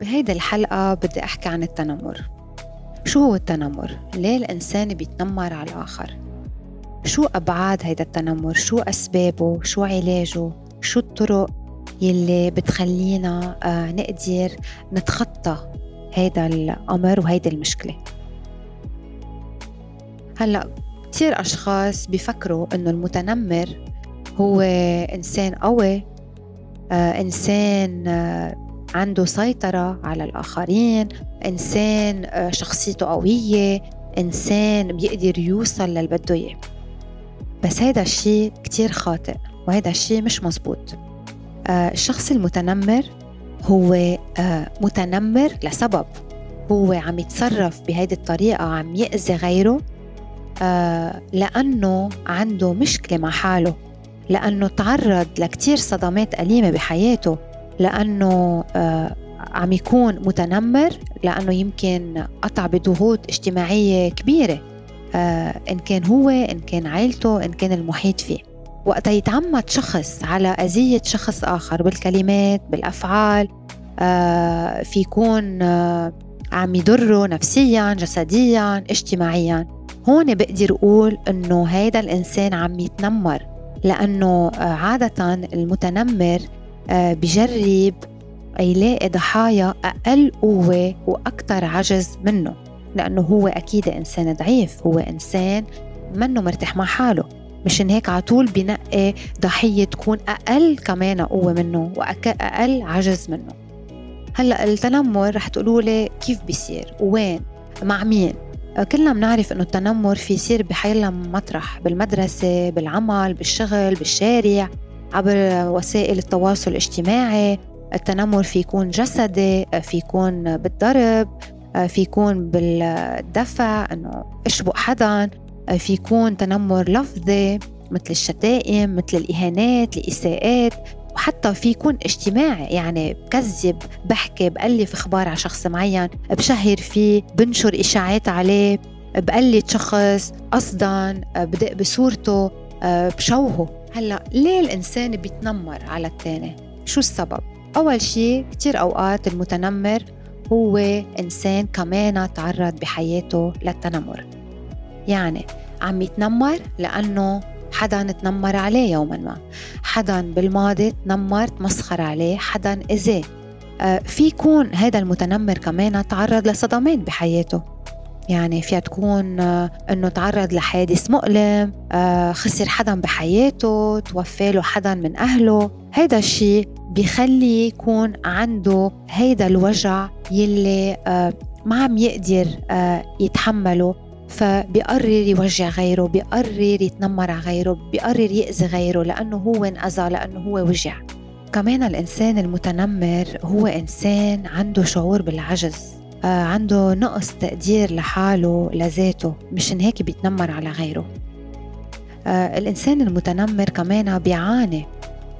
بهيدي الحلقة بدي أحكي عن التنمر شو هو التنمر؟ ليه الإنسان بيتنمر على الآخر؟ شو أبعاد هيدا التنمر؟ شو أسبابه؟ شو علاجه؟ شو الطرق يلي بتخلينا آه نقدر نتخطى هيدا الأمر وهيدي المشكلة هلأ كتير أشخاص بيفكروا إنه المتنمر هو إنسان قوي آه إنسان آه عنده سيطرة على الآخرين إنسان آه، شخصيته قوية إنسان بيقدر يوصل للي بده إياه. بس هيدا الشيء كتير خاطئ وهيدا الشيء مش مزبوط. آه، الشخص المتنمر هو آه، متنمر لسبب. هو عم يتصرف بهيدي الطريقة عم يأذي غيره لأنه عنده مشكلة مع حاله لأنه تعرض لكتير صدمات أليمة بحياته. لأنه آه، عم يكون متنمر لأنه يمكن قطع بضغوط اجتماعية كبيرة آه، إن كان هو إن كان عائلته إن كان المحيط فيه. وقت يتعمد شخص على أذية شخص آخر بالكلمات بالأفعال آه، في يكون عم يضره نفسيا جسديا اجتماعيا. هون بقدر أقول إنه هيدا الإنسان عم يتنمر لأنه عادة المتنمر بجرب يلاقي ضحايا أقل قوة وأكثر عجز منه لأنه هو أكيد إنسان ضعيف هو إنسان منه مرتاح مع حاله. مشان هيك على طول بنقي ضحية تكون أقل كمان قوة منه وأقل عجز منه. هلأ التنمر رح تقولوا لي كيف بيصير؟ وين؟ مع مين؟ آه، كلنا بنعرف إنه التنمر في يصير بحيلا مطرح بالمدرسة بالعمل بالشغل بالشارع. عبر وسائل التواصل الاجتماعي التنمر في يكون جسدي في يكون بالضرب في يكون بالدفع إنه اشبق حدا في يكون تنمر لفظي مثل الشتائم مثل الإهانات الإساءات وحتى في يكون اجتماعي يعني بكذب بحكي بألف إخبار على شخص معين بشهر فيه بنشر إشاعات عليه بقلد شخص قصدا بدق بصورته بشوهه. هلأ ليه الإنسان بيتنمر على الثاني شو السبب؟ أول شيء كثير أوقات المتنمر هو إنسان كمان تعرض بحياته للتنمر. يعني عم يتنمر لأنه حدا تنمر عليه يوما ما. حدا بالماضي تنمر تمسخر عليه حدا اذاه في يكون هذا المتنمر كمان تعرض لصدمات بحياته. يعني فيها تكون آه، إنه تعرض لحادث مؤلم آه، خسر حدا بحياته توفى له حدا من أهله. هيدا الشيء بيخلي يكون عنده هيدا الوجع يلي آه، ما عم يقدر يتحمله. فبيقرر يوجع غيره بيقرر يتنمر على غيره بيقرر يأذي غيره لأنه هو انأذى لأنه هو وجع. كمان الإنسان المتنمر هو إنسان عنده شعور بالعجز. عنده نقص تقدير لحاله لذاته مشان هيك بيتنمر على غيره. آه، الإنسان المتنمر كمان بيعاني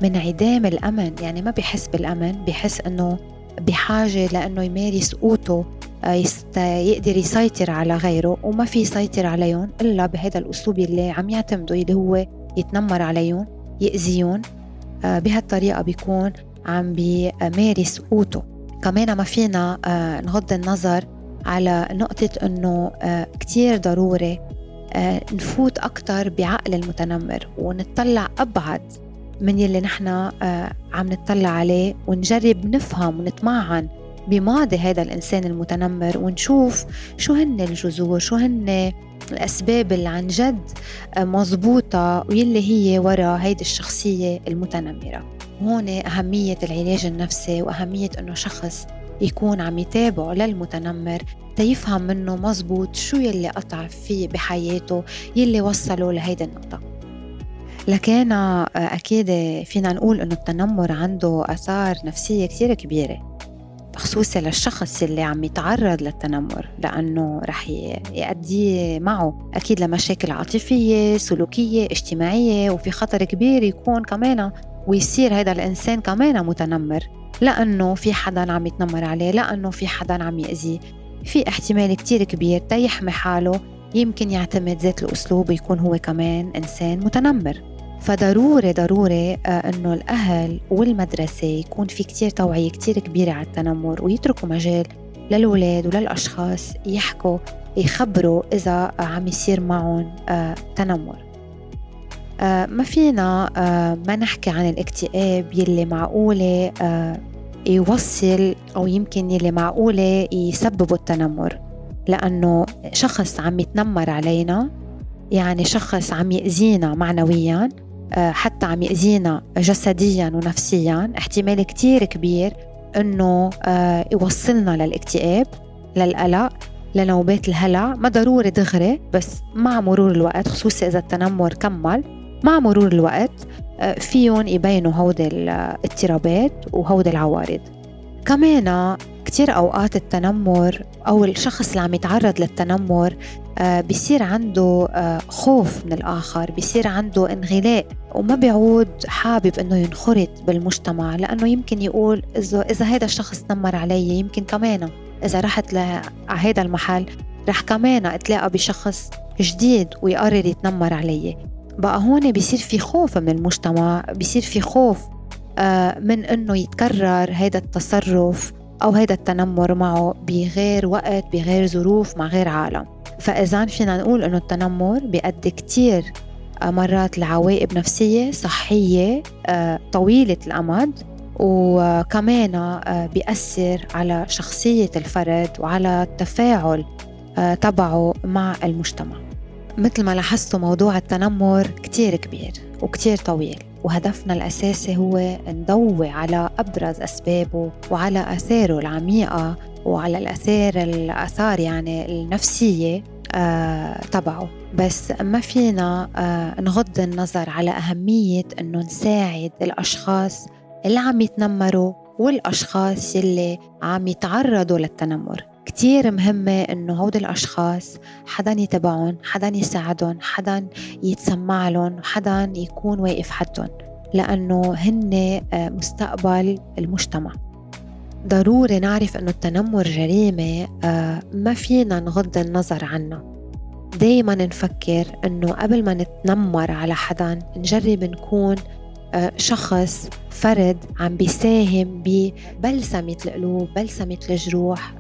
من عدام الأمن يعني ما بيحس بالأمن بيحس أنه بحاجة لأنه يمارس قوته آه، يقدر يسيطر على غيره وما في يسيطر عليهم إلا بهذا الأسلوب اللي عم يعتمده اللي هو يتنمر عليهم يأذيهم بهالطريقة بيكون عم بيمارس قوته. كمان ما فينا آه، نغض النظر على نقطة أنه آه، كتير ضروري آه، نفوت أكتر بعقل المتنمر ونطلع أبعد من يلي نحن عم نطلع عليه ونجرب نفهم ونتمعن بماضي هذا الإنسان المتنمر ونشوف شو هن الجذور شو هن الأسباب اللي عن جد مزبوطة ويلي هي وراء هيدي الشخصية المتنمرة. هون أهمية العلاج النفسي وأهمية أنه شخص يكون عم يتابع للمتنمر تيفهم منه مزبوط شو يلي قطع فيه بحياته يلي وصله لهيدي النقطة. لكن أكيد فينا نقول أنه التنمر عنده آثار نفسية كتير كبيرة. خصوصي للشخص اللي عم يتعرض للتنمر لأنه رح يؤدي معه أكيد لمشاكل عاطفية سلوكية اجتماعية وفي خطر كبير يكون كمان ويصير هذا الإنسان كمان متنمر. لأنه في حدا عم يتنمر عليه لأنه في حدا عم يأذيه. في احتمال كتير كبير تيحمي حاله يمكن يعتمد ذات الأسلوب ويكون هو كمان إنسان متنمر. فضروري ضروري آه، إنه الأهل والمدرسة يكون في كتير توعية كتير كبيرة على التنمر ويتركوا مجال للولاد وللأشخاص يحكوا يخبروا إذا عم يصير معهم آه، تنمر. ما فينا ما نحكي عن الاكتئاب يلي معقولة يوصل أو يمكن يلي معقولة يسببوا التنمر. لأنه شخص عم يتنمر علينا يعني شخص عم يأذينا معنويا آه، حتى عم يأذينا جسديا ونفسيا. احتمال كتير كبير إنه آه، يوصلنا للاكتئاب للقلق لنوبات الهلع. ما ضروري دغري بس مع مرور الوقت خصوصي إذا التنمر كمل مع مرور الوقت آه، فيهم يبينوا هودي الاضطرابات وهودي العوارض. كمان كتير أوقات التنمر أو الشخص اللي عم يتعرض للتنمر آه، بيصير عنده آه، خوف من الآخر بيصير عنده انغلاق. وما بيعود حابب إنه ينخرط بالمجتمع لأنه يمكن يقول إذا إذا هذا الشخص تنمر علي يمكن كمان إذا رحت لهذا المحل رح كمان أتلاقى بشخص جديد ويقرر يتنمر علي. بقى هون بيصير في خوف من المجتمع بيصير في خوف آه، من إنه يتكرر هذا التصرف أو هذا التنمر معه بغير وقت بغير ظروف مع غير عالم. فاذا فينا نقول إنه التنمر بيؤدي كتير آه، مرات لعواقب نفسية صحية آه، طويلة الأمد وكمان بيأثر على شخصية الفرد وعلى التفاعل تبعه مع المجتمع. مثل ما لاحظتوا موضوع التنمر كتير كبير وكتير طويل وهدفنا الأساسي هو نضوي على أبرز أسبابه وعلى آثاره العميقة وعلى الآثار الآثار يعني النفسية آه تبعه. بس ما فينا آه نغض النظر على أهمية أنه نساعد الأشخاص اللي عم يتنمروا والأشخاص اللي عم يتعرضوا للتنمر. كتير مهمة إنه هود الأشخاص حدا يتبعهم حدا يساعدهم حدا يتسمع لهم حدا يكون واقف حدهم. لأنه هن آه، مستقبل المجتمع. ضروري نعرف إنه التنمر جريمة آه، ما فينا نغض النظر عنها دايما نفكر إنه قبل ما نتنمر على حدا نجرب نكون آه، شخص فرد عم بيساهم ببلسمة القلوب بلسمة الجروح.